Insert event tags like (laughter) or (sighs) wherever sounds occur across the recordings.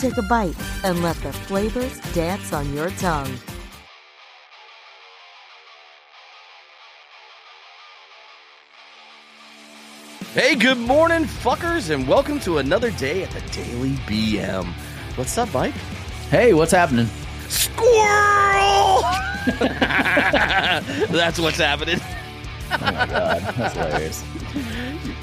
take a bite, and let the flavors dance on your tongue. Hey, good morning, fuckers, and welcome to another day at the Daily BM. What's up, Mike? Hey, what's happening? Squirrel! (laughs) That's what's happening. Oh my god, that's hilarious.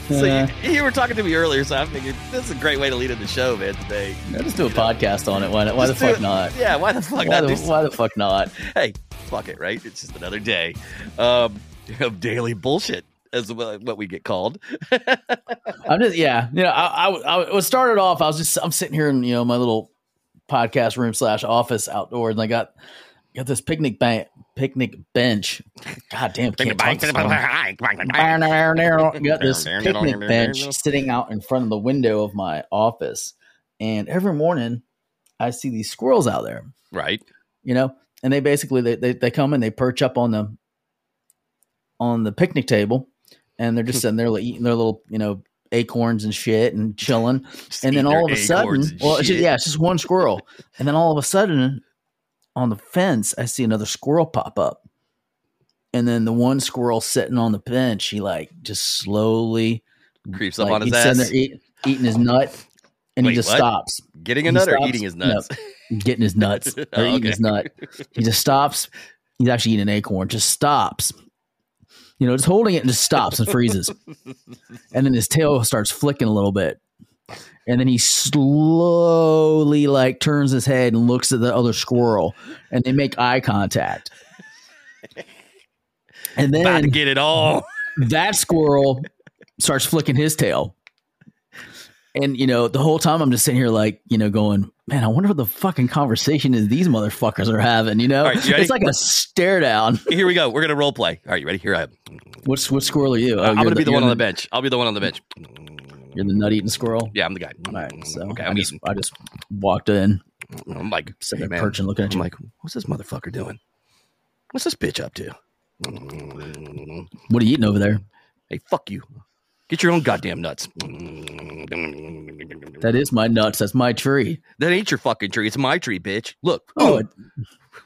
So Uh, you, you were talking to me earlier, so I figured this is a great way to lead in the show, man. Today, yeah, just do a podcast on it. Why, why the fuck it. not? Yeah, why the fuck Why not? the, why the fuck not? Hey, fuck it, right? It's just another day um, of daily bullshit, as what what we get called. (laughs) I'm just yeah, you know, I, I, I was started off. I was just I'm sitting here in you know my little podcast room slash office outdoor, and I got got this picnic bank picnic bench. God damn, can't talk this (laughs) got this picnic bench sitting out in front of the window of my office, and every morning I see these squirrels out there. Right. you know and they basically they, they, they come and they perch up on the on the picnic table. And they're just (laughs) sitting there like, eating their little you know acorns and shit and chilling. Just (laughs) and then all of a sudden well it's just, yeah it's just one squirrel. And then all of a sudden on the fence i see another squirrel pop up and then the one squirrel sitting on the bench he like just slowly creeps up like, on his he's ass, there eat, eating his nut and Wait, he just what? stops getting a nut or eating his no. nuts. (laughs) getting his nuts (laughs) or Oh, eating his nut. He just stops. He's actually eating an acorn. Just stops. You know, just holding it and just stops and freezes. (laughs) and then his tail starts flicking a little bit. And then he slowly like turns his head and looks at the other squirrel and they make eye contact. And then About to get it all. that squirrel starts flicking his tail. And you know, the whole time I'm just sitting here like, you know, going, man, I wonder what the fucking conversation is these motherfuckers are having, you know? Right, you it's like a stare down. Here we go. We're gonna role play. All right, you ready? Here I am. What what squirrel are you? Oh, I'm gonna be the one on the bench. I'll be the one on the bench. You're the nut eating squirrel. Yeah, I'm the guy. All right, so okay, I I'm just, eating. I just walked in, I'm like, sitting hey, there perching, looking at you. I'm like, what's this motherfucker doing? What's this bitch up to? what are you eating over there? Hey, fuck you. Get your own goddamn nuts. That is my nuts. That's my tree. That ain't your fucking tree. It's my tree, bitch. Look. Oh, it,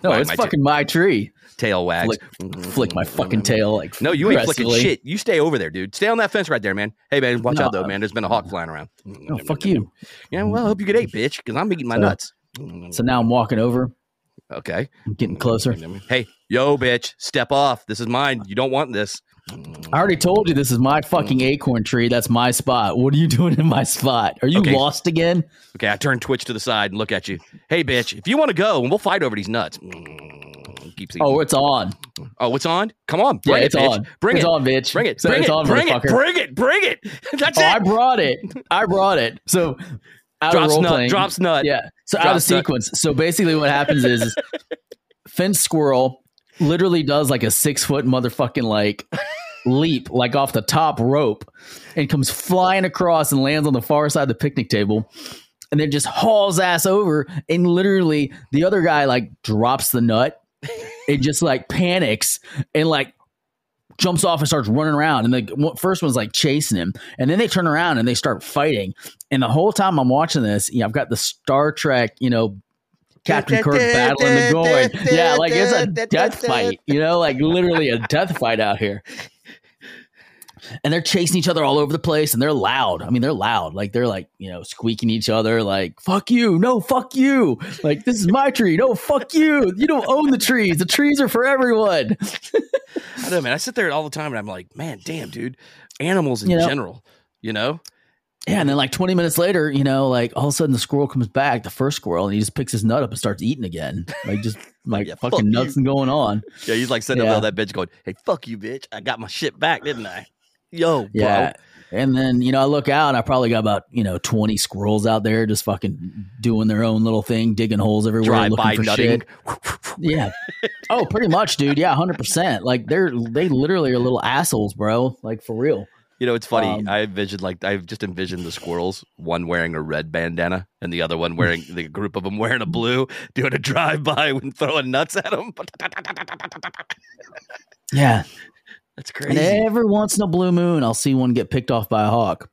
no, it's my fucking my tree. tail wags. Flick, flick my fucking tail like No, you ain't flicking shit. You stay over there, dude. Stay on that fence right there, man. Hey, man, watch No, out though, uh, man. There's been a hawk flying around. No, fuck you. Yeah, well, I hope you get eight, bitch, because I'm eating my So- nuts. So now I'm walking over, Okay. I'm getting closer. Hey, yo, bitch, step off. This is mine. You don't want this. I already told you this is my fucking acorn tree. That's my spot. What are you (laughs) doing in my spot? Are you Okay. lost again? Okay, I turn Twitch to the side and look at you. Hey, bitch, if you want to go, and we'll fight over these nuts. Keeps. Oh, it's on. oh, it's on. Come on, Yeah, bring it's it, on. Bring it's it, on, bitch. bring it, So bring it, on, bring it, bring it, bring (laughs) it. That's Oh, I brought it. I brought it. So out Drops of nut, playing, drops nut. Yeah. So out Drops of nut. sequence. So basically, what happens is, is (laughs) fence squirrel literally does like a six foot motherfucking like leap like off the top rope and comes flying across and lands on the far side of the picnic table and then just hauls ass over and literally the other guy like drops the nut and just like panics and like jumps off and starts running around. And the first one's like chasing him. And then they turn around and they start fighting. And the whole time i'm watching this you know, i've got the star trek you know captain kirk battling the going yeah like it's a death fight you know like literally a death fight out here and they're chasing each other all over the place and they're loud i mean they're loud like they're like you know squeaking each other like fuck you no fuck you like this is my tree no fuck you you don't own the trees the trees are for everyone I don't know, man. I sit there all the time and I'm like, man, damn, dude. Animals in You know? general, you know? Yeah, and then like 20 minutes later, you know, like all of a sudden the squirrel comes back, the first squirrel, and he just picks his nut up and starts eating again. Like just like (laughs) Yeah, fucking nuts and going on. Yeah, he's like sitting Yeah. up there, that bitch going, hey, fuck you, bitch. I got my shit back, didn't I? Yo, bro. Yeah. And then, you know, I look out and I probably got about, you know, 20 squirrels out there just fucking doing their own little thing, digging holes everywhere, Drive looking for nutting. shit. Yeah. Oh, pretty much, dude. Yeah, 100%. Like they're, they literally are little assholes, bro. Like for real. You know, it's funny. Um, I envisioned like I've just envisioned the squirrels, one wearing a red bandana and the other one wearing the group of them wearing a blue, doing a drive by and throwing nuts at them. Yeah. That's And every once in a blue moon, I'll see one get picked off by a hawk.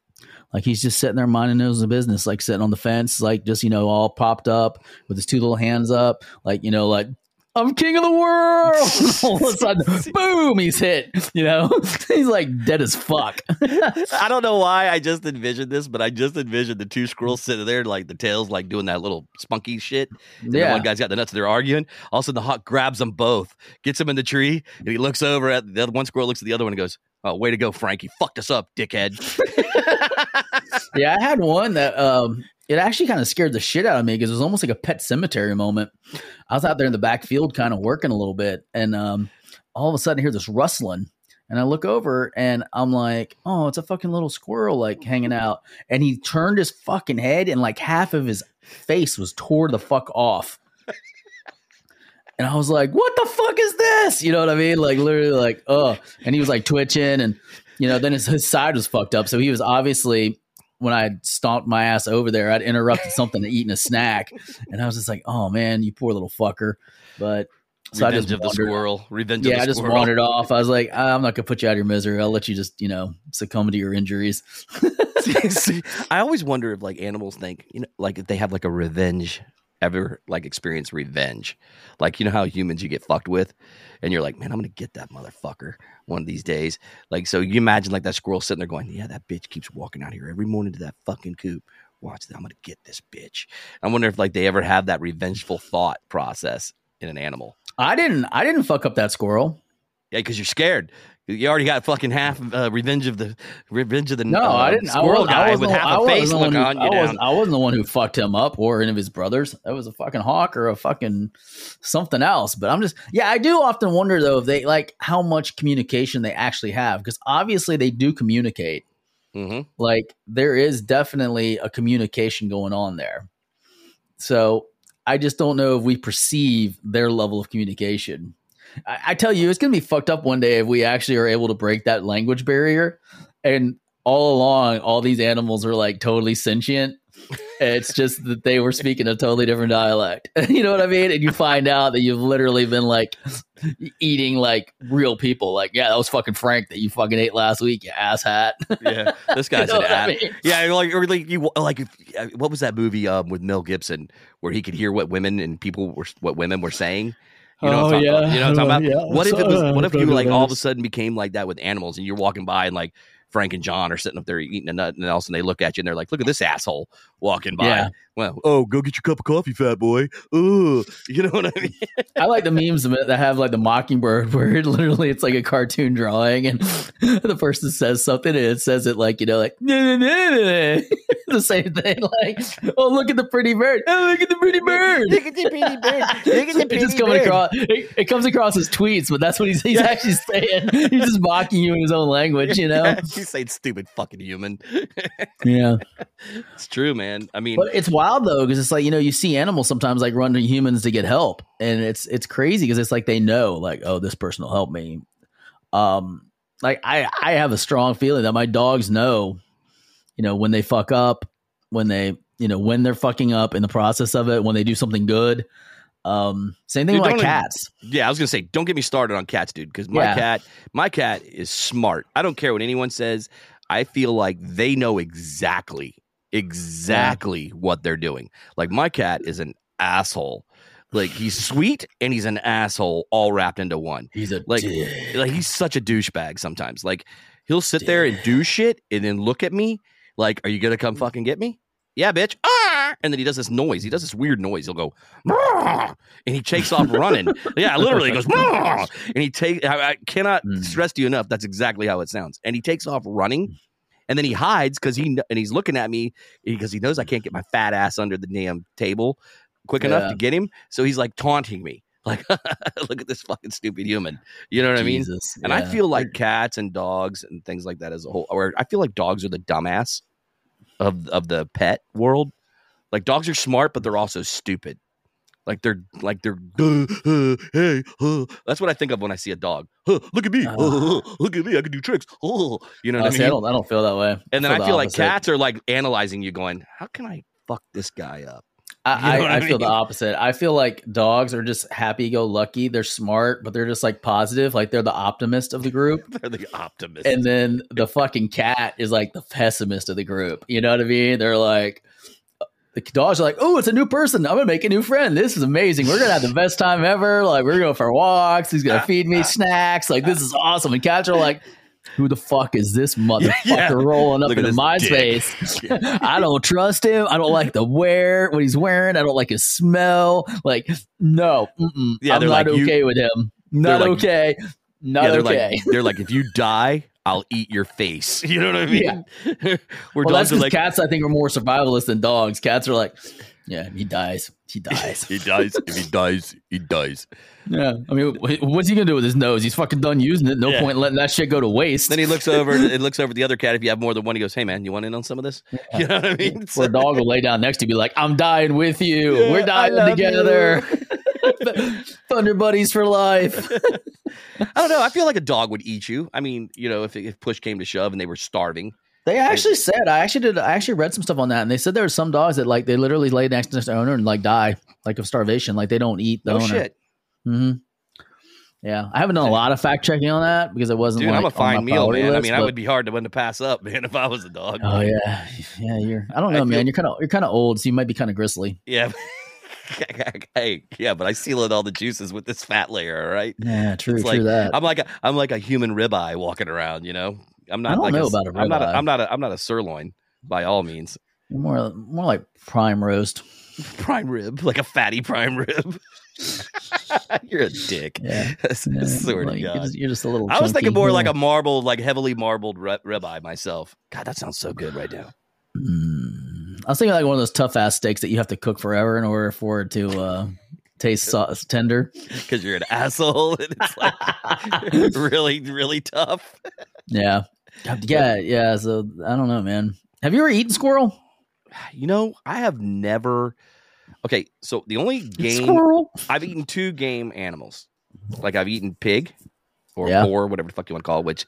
Like he's just sitting there minding his own business, like sitting on the fence, like just, you know, all propped up with his two little hands up, like, you know, like, I'm king of the world. (laughs) all of a sudden, boom, he's hit. You know, (laughs) he's like dead as fuck. (laughs) I don't know why I just envisioned this, but I just envisioned the two squirrels sitting there, like the tails, like doing that little spunky shit. And yeah. one guy's got the nuts. They're arguing. All of a sudden, the hawk grabs them both, gets them in the tree, and he looks over at the other one squirrel, looks at the other one, and goes, "Oh, way to go, Frank! You fucked us up, dickhead." yeah, I had one that um it actually kind of scared the shit out of me because it was almost like a pet cemetery moment. I was out there in the backfield kind of working a little bit and um all of a sudden I hear this rustling and I look over and I'm like, "Oh, it's a fucking little squirrel like hanging out." And he turned his fucking head and like half of his face was tore the fuck off. And I was like, "What the fuck is this?" You know what I mean? Like literally like, "Oh." And he was like twitching and you know, then his, his side was fucked up. So he was obviously when I stomped my ass over there, I'd interrupted something to eating a snack, and I was just like, "Oh man, you poor little fucker." But so I just of the wandered- squirrel. Revenge Yeah, of the I just squirrel. wandered off. I was like, ah, "I'm not gonna put you out of your misery. I'll let you just, you know, succumb to your injuries." (laughs) See, I always wonder if like animals think, you know, like if they have like a revenge ever like experience revenge. Like you know how humans you get fucked with and you're like, man, I'm gonna get that motherfucker one of these days. Like so you imagine like that squirrel sitting there going, Yeah, that bitch keeps walking out here every morning to that fucking coop. Watch that, I'm gonna get this bitch. I wonder if like they ever have that revengeful thought process in an animal. I didn't. I didn't fuck up that squirrel. Yeah, because you're scared. You already got fucking half uh, revenge of the revenge of the No, uh, I didn't. I wasn't, I wasn't with the- half I a face look who- on you I down. wasn't, I wasn't the one who fucked him up or any of his brothers. That was a fucking hawk or a fucking something else. But I'm just, yeah, I do often wonder though if they like how much communication they actually have because obviously they do communicate. hmm Like there is definitely a communication going on there. So I just don't know if we perceive their level of communication. I, I tell you, it's going to be fucked up one day if we actually are able to break that language barrier. And all along, all these animals are like totally sentient. it's just that they were speaking a totally different dialect. (laughs) you know what I mean? And you find out that you've literally been like eating like real people. Like, yeah, that was fucking Frank that you fucking ate last week, you asshat. (laughs) Yeah, this guy's You know an what I mean? Yeah, like or like you like uh, what was that movie um with Mel Gibson where he could hear what women and people were what women were saying. You know, what Oh, talking- yeah. you know what I'm talking about. (laughs) Yeah. What if it was? What if you like all of a sudden became like that with animals, and you're walking by and like Frank and John are sitting up there eating a nut, and all of a they look at you and they're like, "Look at this asshole walking by." Yeah. Well, oh, go get your cup of coffee, fat boy. Ooh, (laughs) you know what I mean? I like the memes that have like the mockingbird (laughs) where it literally it's like a cartoon drawing and (laughs) the person says something and it says it like, you know, like the same thing. Like, oh look at the pretty bird. Oh look at the pretty bird. Look at the pretty bird. Look at the It's pretty just coming bird. across it, it comes across as tweets, but that's what he's he's actually saying. He's just mocking you in his own language, you know? He's say stupid fucking human. Yeah. (laughs) it's true, man. I mean, But it's wild though, because it's like you know you see animals sometimes like run to humans to get help, and it's it's crazy because it's like they know like oh this person will help me. Um, like I I have a strong feeling that my dogs know, you know when they fuck up, when they you know when they're fucking up in the process of it, when they do something good. Um, same thing Dude, with my cats. Yeah, I was gonna say, don't get me started on cats, dude, because my Yeah. cat, my cat is smart. I don't care what anyone says. I feel like they know exactly, exactly what they're doing. Like my cat is an asshole. Like he's sweet and he's an asshole, all wrapped into one. He's a Like- dick. Like he's such a douchebag sometimes. Like he'll sit there and do shit and then look at me like, "Are you gonna come fucking get me?" Yeah, bitch. Ah! And then he does this noise. He does this weird noise. He'll go, and he takes off running. (laughs) yeah, literally he goes, and he takes. I, I cannot Mm. stress to you enough. That's exactly how it sounds. And he takes off running, and then he hides because he and he's looking at me because he knows I can't get my fat ass under the damn table quick enough to get him. So he's like taunting me. (laughs) Like, look at this fucking stupid human. You know what I mean? Jesus, And I feel like cats and dogs and things like that as a whole, or I feel like dogs are the dumbass of of the pet world. Like dogs are smart, but they're also stupid. Like they're like they're "Uh, uh, hey, uh." that's what I think of when I see a dog. "Huh, look at me, look at me, I can do tricks. Oh, you know what I I mean? don't, I don't feel that way. and then I the feel like cats are like analyzing you, going, "How can I fuck this guy up?" I, You know I, I I feel the opposite. I feel like dogs are just happy go lucky. They're smart, but they're just like positive. Like they're the optimist of the group. (laughs) They're the optimist. And then the fucking cat is like the pessimist of the group. You know what I mean? They're like, the dogs are like, oh, it's a new person. I'm gonna make a new friend. This is amazing. We're gonna have the best time ever. Like we're going for walks. He's gonna feed me snacks. Like this is awesome. And cats are like, who the fuck is this (laughs) motherfucker Yeah. rolling up Look into my dick. space? (laughs) I don't trust him. I don't like the wear what he's wearing. I don't like his smell. Like no. Yeah, I'm not like, you- okay with him. Not like- okay. Not yeah, they're okay. like they're like if you die, I'll eat your face. (laughs) You know what I mean? (laughs) Where well, that's dogs are because like, cats, I think, are more survivalist than dogs. Cats are like, yeah, he dies. He (laughs) dies. he dies. If he dies, he dies. yeah. I mean, what's he gonna do with his nose? He's fucking done using it. No Yeah. point in letting that shit go to waste. Then he looks over. It looks over at the other cat. If you have more than one, he goes, "Hey man, you want in on some of this?" You know what I mean? Where a dog will lay down next to you, be like, "I'm dying with you. Yeah, We're dying love together. Thunder buddies for life." I don't know. I feel like a dog would eat you. I mean, you know, if, if push came to shove and they were starving. They actually said I actually did. I actually read some stuff on that, and they said there were some dogs that like they literally lay next to their owner and like die like of starvation. Like they don't eat the No owner. shit, hmm Yeah, I haven't done a lot of fact checking on that because it wasn't. dude. like, I'm a fine meal, man. I list, mean, I would be hard to one to pass up, (laughs) man, if I was a dog. Oh yeah, yeah. You're. I don't I know, man. feel- You're kind of. You're kind of old, so you might be kind of gristly. Yeah. (laughs) (laughs) hey, yeah, but I seal in all the juices with this fat layer. All right. Yeah, true. It's true like that. I'm like a I'm like a human ribeye walking around. You know, I'm not. I don't like know a, about a I'm not. A, ribeye. I'm not. A, I'm not a sirloin by all means. More. More like prime roast. (laughs) Prime rib, like a fatty prime rib. (laughs) You're a dick. Yeah. Yeah, swear like, to you're God. just, you're just a little. I was thinking more like a marbled, like heavily marbled rib- ribeye myself. God, that sounds so good right now. Mm. I was thinking like one of those tough ass steaks that you have to cook forever in order for it to uh, taste sauce tender. Because you're an asshole and it's like (laughs) really, really tough. Yeah. Yeah. Yeah. So I don't know, man. Have you ever eaten squirrel? You know, I have never. Okay, so the only game Squirrel. I've eaten two game animals. Like I've eaten pig or Yeah. boar, whatever the fuck you want to call it, which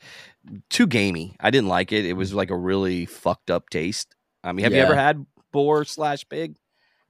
too gamey. I didn't like it. It was like a really fucked up taste. I mean, have you ever had boar slash pig?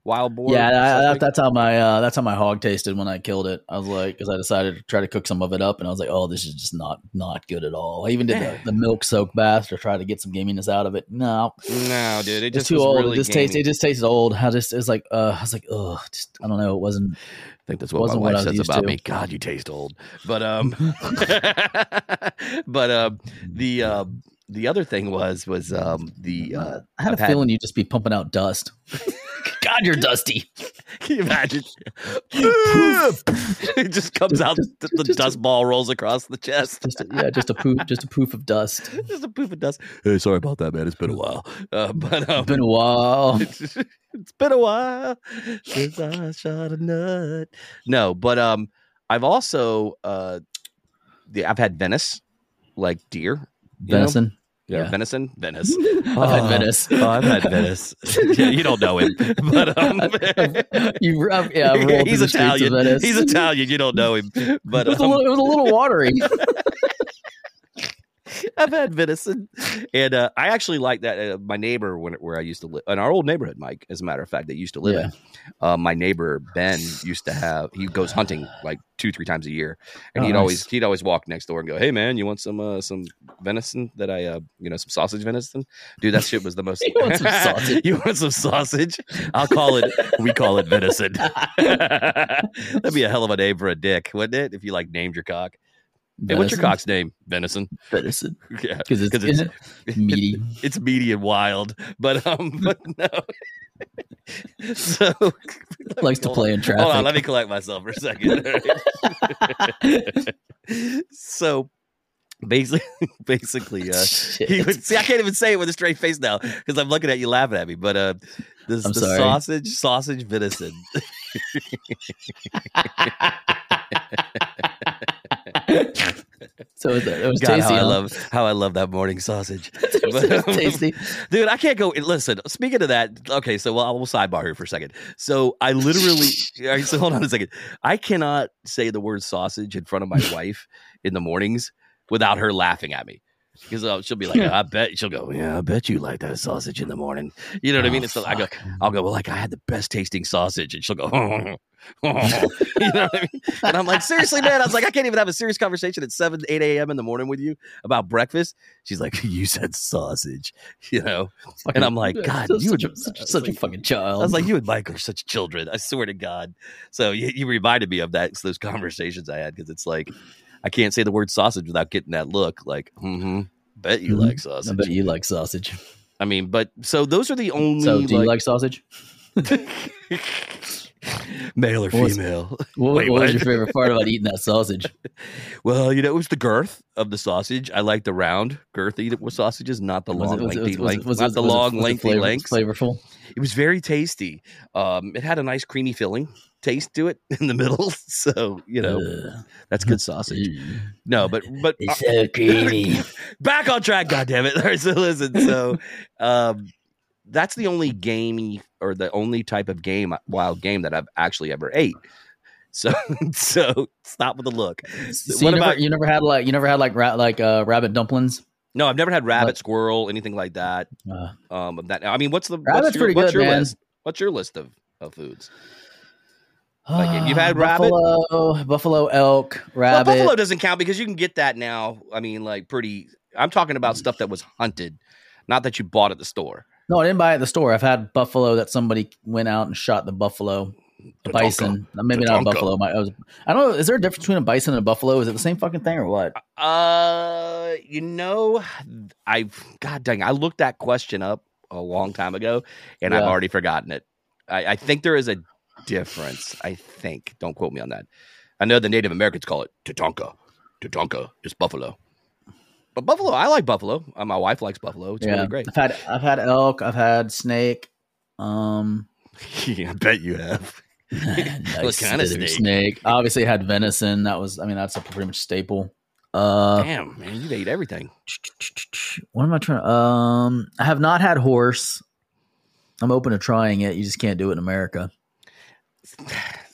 Wild boar? Yeah, that, that's how my uh, that's how my hog tasted when I killed it. I was like, because I decided to try to cook some of it up, and I was like, oh, this is just not not good at all. I even did Yeah. the, the milk soak bath to try to get some gaminess out of it. No, No, dude, it it's just too was old. Really it just tastes. It just tasted old. How just it was like, uh, I was like, oh, just I don't know. It wasn't. I think that's what my Wasn't what wife I was says about to. me. God, you taste old. But um, (laughs) but um, the uh, the other thing was was um the uh, I had I've a feeling you'd just be pumping out dust. (laughs) God, you're dusty. (laughs) Can you imagine? (laughs) it just comes Just- out. just- the just- dust ball rolls across the chest. Just a, yeah, just a poof, just a poof of dust. just a poof of dust. Hey, sorry about that, man. It's been a while. Uh, but um, It's been a while. it's, it's been a while since I shot a nut. No, but um, I've also uh, the I've had Venice, like deer. Venison. Yeah, Yeah. venison, Venice. (laughs) I've had Oh, Venice. Oh, I've had Venice. (laughs) yeah, you don't know him, but (laughs) um, You, I've, yeah, I've he's through the streets of Italian. Venice. He's Italian. You don't know him, but it, was a um, little, it was a little watery. I've had venison, and uh, I actually like that. Uh, my neighbor, when, where I used to live, in our old neighborhood, Mike, as a matter of fact, that used to live in. Uh, my neighbor Ben used to have. He goes hunting like two, three times a year, and Oh, he'd nice. always he'd always walk next door and go, "Hey, man, you want some uh, some venison that I uh, you know some sausage venison, dude? That shit was the most. (laughs) You want some sausage? (laughs) you want some sausage? I'll call it. we call it venison. (laughs) That'd be a hell of a name for a dick, wouldn't it? If you like named your cock. Hey, what's your cock's name? Venison. Venison. (laughs) Yeah, Because it's, it's- it's meaty. (laughs) it's meaty and wild, but um, (laughs) but no. so Likes to play on. in traffic. Hold on, let me collect myself for a second. so basically, basically, uh, Shit. he would see. I can't even say it with a straight face now because I'm looking at you laughing at me. But uh, this the sorry. sausage, sausage venison. So it, it was God, tasty. how I love how I love that morning sausage. (laughs) it was (laughs) tasty. Dude, I can't go. Listen, speaking of that, okay, so well, we'll sidebar here for a second. So I literally, (laughs) all right, so hold on a second. I cannot say the word sausage in front of my wife in the mornings without her laughing at me. Because uh, she'll be like, I bet she'll go, yeah, I bet you like that sausage in the morning. You know what I mean? Oh, And so I go, I'll go, well, like I had the best tasting sausage, and she'll go, (laughs) (laughs) you know what I mean? And I'm like, seriously, man. I was like, I can't even have a serious conversation at seven, eight a.m. in the morning with you about breakfast. She's like, you said sausage, (laughs) you know. And I'm like, God, such, you would- a, such, I was a fucking child. I was like, you and Mike are such children. I swear to God. So you, you reminded me of that those conversations I had because it's like I can't say the word sausage without getting that look. Like, mm-hmm, bet you Mhm. like I sausage. bet you like sausage. I mean, but so those are the only So, do you like sausage? (laughs) (laughs) male or What was- female. (laughs) What, Wait, what was your favorite part about eating that sausage? (laughs) Well, you know, it was the girth of the sausage. I like the round, girthy sausages, not the long, it- lengthy it- length. it- not the long, lengthy lengths. Flavorful. It was very tasty. Um, it had a nice creamy filling taste to it (laughs) in the middle. So, you know, Ugh. that's good sausage. Mm. No, but but uh, so creamy. back on track, goddamn it. All right, so listen, so um that's the only game or the only type of game wild game that I've actually ever ate. (laughs) So so stop with the look. So What you never, about- you never had like you never had like ra- like uh, rabbit dumplings. No, I've never had rabbit, squirrel, anything like that. Uh, Um of that I mean what's the Rabbit's what's your, pretty what's good, your man. list? What's your list of, of foods? Like, if you've had (sighs) rabbit- buffalo, buffalo, elk, rabbit. Well, buffalo doesn't count because you can get that now. I mean, like pretty. I'm talking about stuff that was hunted, not that you bought at the store. No, I didn't buy it at the store. I've had buffalo that somebody went out and shot the buffalo, the bison. Maybe not a buffalo. My, I, was, I don't know. Is there a difference between a bison and a buffalo? Is it the same fucking thing or what? Uh, you know, I've God dang, I looked that question up a long time ago, and I've already forgotten it. I, I think there is a difference. I think. Don't quote me on that. I know the Native Americans call it Tatanka. Tatanka is buffalo. But buffalo, I like buffalo. Uh, my wife likes buffalo. It's really great. I've had I've had elk. I've had snake. Um, (laughs) I bet you have. (laughs) nice kind of bitter snake? Obviously, had venison. That was. I mean, that's a pretty much staple. Uh, Damn, man, you ate everything. (tsk) what am I trying? To um, I have not had horse. I'm open to trying it. You just can't do it in America. (sighs)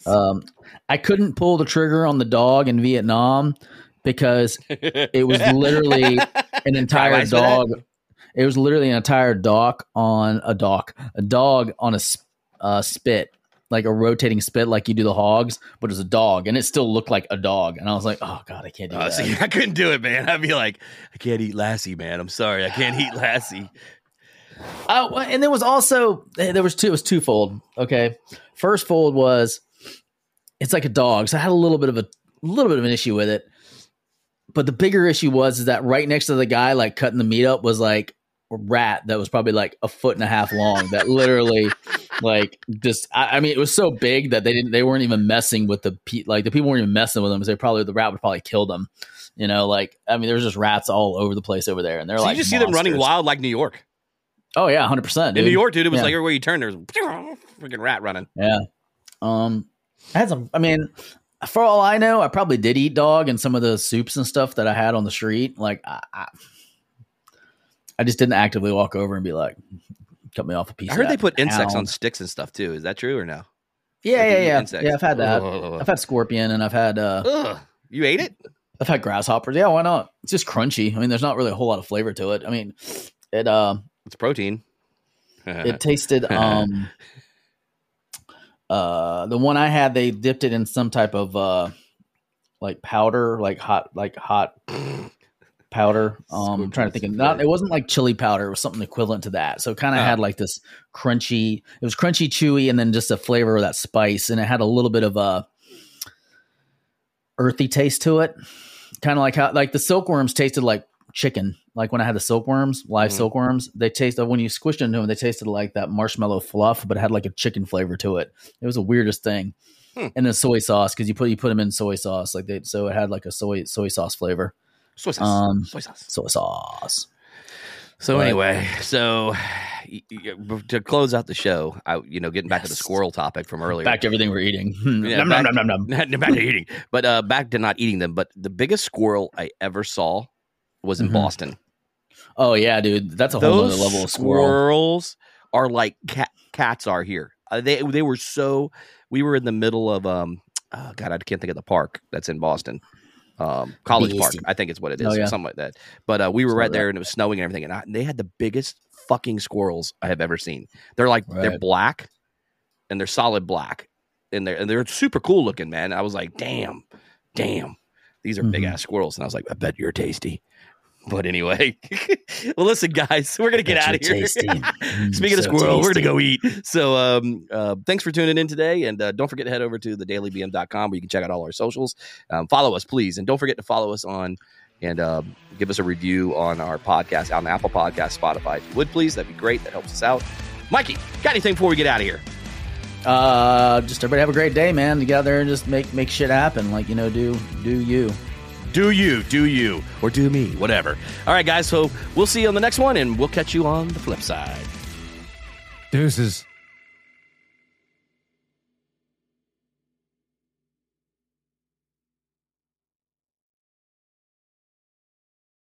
Um, I couldn't pull the trigger on the dog in Vietnam because it was (laughs) literally an entire Price for that? dog. It was literally an entire dock on a dock, a dog on a uh, spit, like a rotating spit, like you do the hogs, but it was a dog, and it still looked like a dog. And I was like, oh god, I can't do Uh, that. see, (laughs) I couldn't do it, man. I'd be like, I can't eat Lassie, man. I'm sorry, I can't eat Lassie. (sighs) Oh, and there was also eh, there was two. It was twofold. Okay, first fold was it's like a dog, so I had a little bit of a little bit of an issue with it. But the bigger issue was is that right next to the guy like cutting the meat up was like a rat that was probably like a foot and a half long. That (laughs) literally like just I, I mean it was so big that they didn't they weren't even messing with the pe- like the people weren't even messing with them. Because they probably the rat would probably kill them. You know, like I mean, there's just rats all over the place over there, and they're So like you just see them running wild like New York. Oh yeah, hundred percent. In New York, dude, it was Yeah. like everywhere you turn, there's a (laughs) freaking rat running. Yeah. Um, I had some. I mean, for all I know, I probably did eat dog and some of the soups and stuff that I had on the street. Like, I, I, I just didn't actively walk over and be like, "Cut me off a piece." I heard they put insects on sticks and stuff too. Is that true or no? Yeah, Like yeah, yeah. insects. Yeah, I've had that. Ugh. I've had scorpion and I've had uh, Ugh. You ate it? I've had grasshoppers. Yeah, why not? It's just crunchy. I mean, there's not really a whole lot of flavor to it. I mean, it uh, It's protein. it tasted um (laughs) uh the one i had they dipped it in some type of uh like powder like hot like hot (laughs) powder. Um i'm trying to think of not it wasn't like chili powder it was something equivalent to that. So it kind of Oh. had like this crunchy it was crunchy chewy and then just a flavor of that spice and it had a little bit of a earthy taste to it. Kind of like how like the silkworms tasted like chicken like when i had the silkworms live Mhm. silkworms they tasted when you squished into them they tasted like that marshmallow fluff but it had like a chicken flavor to it it was the weirdest thing Hmm. and then soy sauce because you put you put them in soy sauce like they so it had like a soy soy sauce flavor Soy sauce. Um, Soy sauce. soy sauce So Right. anyway, so to close out the show, I you know getting back to the squirrel topic from earlier. Back to everything we're eating. (laughs) Yeah, Nom, back- nom, nom, nom, nom. (laughs) back to eating, but uh, back to not eating them. But the biggest squirrel I ever saw was in Mhm. Boston. Oh yeah, dude, that's a whole other level of squirrel. squirrels are like cat, cats are here. Uh, they they were so. We were in the middle of um. Oh God, I can't think of the park that's in Boston. Um, College Park, I think it's what it is, Oh, yeah. something like that. But uh, we were right there, that. and it was snowing and everything, and I, they had the biggest fucking squirrels I have ever seen. They're like they're black, and they're solid black, and they're and they're super cool looking, man. I was like, damn, damn, these are big Mhm. ass squirrels, and I was like, I bet you're tasty. But anyway, (laughs) well, listen, guys, we're gonna get out of here. tasty. (laughs) Mm, Speaking of so squirrel, we're gonna go eat. So, um, uh, thanks for tuning in today, and uh, don't forget to head over to thedailybm.com where you can check out all our socials. Um, follow us, please, and don't forget to follow us on and um, give us a review on our podcast on the Apple Podcast, Spotify. If you would please, that'd be great. That helps us out. Mikey, got anything before we get out of here? Uh, just everybody have a great day, man. Get out there and just make make shit happen. Like you know, do do you. Do you, do you, or do me, whatever. All right, guys. So we'll see you on the next one, and we'll catch you on the flip side. Deuces.